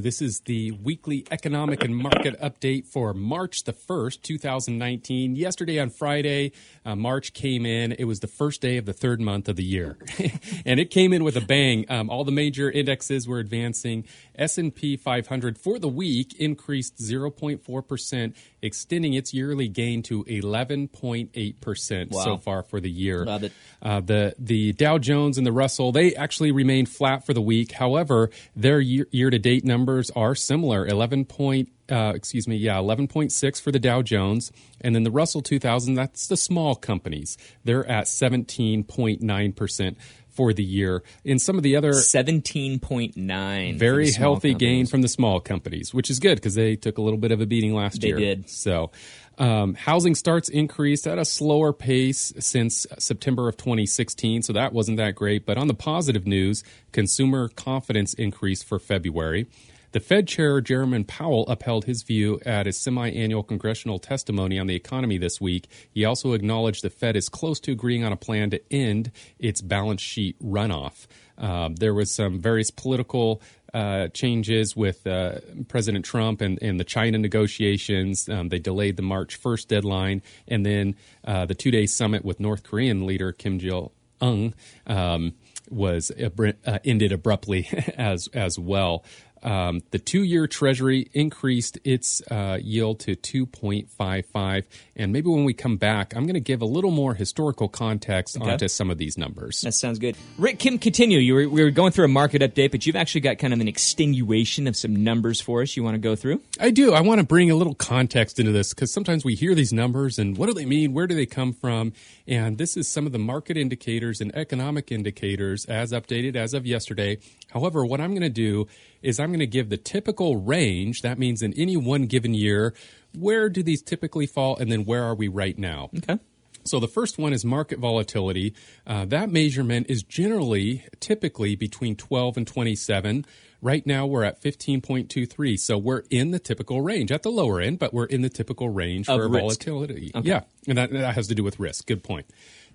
This is the weekly economic and market update for March the 1st, 2019. Yesterday on Friday, uh, March came in. It was the first day of the third month of the year. and it came in with a bang. Um, all the major indexes were advancing. S&P 500 for the week increased 0.4%, extending its yearly gain to 11.8% Wow. so far for the year. Love it. Uh, the the Dow Jones and the Russell they actually remained flat for the week. However, their year to date numbers are similar. Eleven point. Uh, excuse me, yeah, 11.6 for the Dow Jones. And then the Russell 2000, that's the small companies. They're at 17.9% for the year. In some of the other Seventeen point nine. very healthy gain from the small companies, which is good because they took a little bit of a beating last They year. did. So, um, housing starts increased at a slower pace since September of 2016, so that wasn't that great. But on the positive news, consumer confidence increased for February. The Fed chair, Jerome Powell, upheld his view at his semi annual congressional testimony on the economy this week. He also acknowledged the Fed is close to agreeing on a plan to end its balance sheet runoff. Um, there was some various political uh, changes with uh, President Trump and, and the China negotiations. Um, they delayed the March 1st deadline, and then uh, the two day summit with North Korean leader Kim Jong Un um, was uh, ended abruptly as as well. Um, the two-year Treasury increased its uh, yield to 2.55, and maybe when we come back, I'm going to give a little more historical context onto some of these numbers. That sounds good. Rick, Kim, continue. You were, we were going through a market update, but you've actually got kind of an extenuation of some numbers for us. You want to go through? I do. I want to bring a little context into this because sometimes we hear these numbers and what do they mean? Where do they come from? And this is some of the market indicators and economic indicators as updated as of yesterday. However, what I'm going to do is I'm going to give the typical range. That means in any one given year, where do these typically fall? And then where are we right now? Okay. So the first one is market volatility. Uh, that measurement is generally, typically between 12 and 27. Right now we're at 15.23. So we're in the typical range at the lower end, but we're in the typical range Of for risk. volatility. Yeah. And that, that has to do with risk. Good point.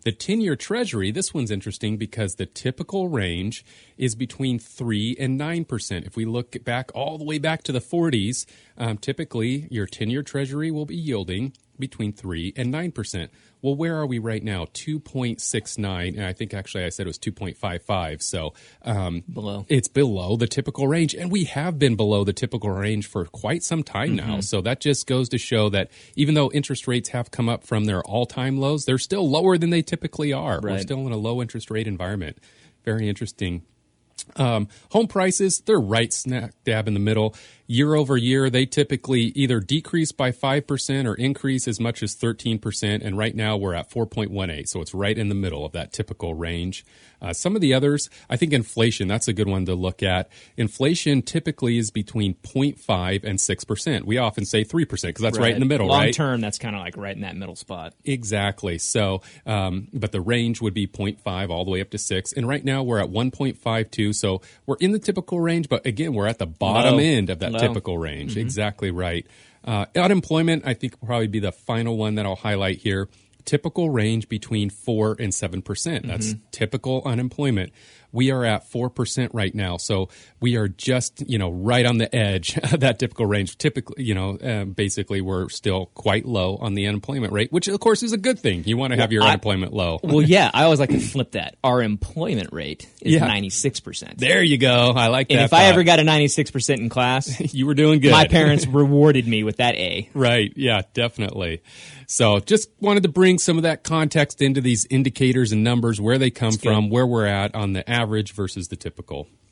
The 10 year treasury, this one's interesting because the typical range is between 3 and 9%. If we look back all the way back to the 40s, um, typically your 10 year treasury will be yielding between 3 and 9%. Well, where are we right now? 2.69. And I think actually I said it was 2.55. So um, Below. it's below the typical range. And we have been below the typical range for quite some time Mm-hmm. now. So that just goes to show that even though interest rates have come up from their all time lows, they're still lower than they typically are. We're still in a low interest rate environment. Very interesting. Um, home prices, they're right smack dab in the middle. Year over year, they typically either decrease by 5% or increase as much as 13%. And right now we're at 4.18. So it's right in the middle of that typical range. Uh, some of the others, I think inflation, that's a good one to look at. Inflation typically is between 0.5 and 6%. We often say 3% because that's right. in the middle, Long right? Long term, that's kind of like right in that middle spot. Exactly. So, um, but the range would be 0.5 all the way up to 6. And right now we're at 1.52. So we're in the typical range, but again, we're at the bottom Low. end of that Low. Typical range. Exactly right. Uh, unemployment, I think, will probably be the final one that I'll highlight here. Typical range between 4 and 7%. That's typical unemployment. We are at 4% right now. So we are just, you know, right on the edge of that typical range. Typically, you know, um, basically we're still quite low on the unemployment rate, which of course is a good thing. You want to have your I- unemployment low. Well, yeah, I always like to flip that. Our employment rate is Yeah. 96%. There you go. I like and that. if I ever got a 96% in class, you were doing good. my parents rewarded me with that A. Right. Yeah, definitely. So just wanted to bring some of that context into these indicators and numbers, where they come from, where we're at on the average versus the typical.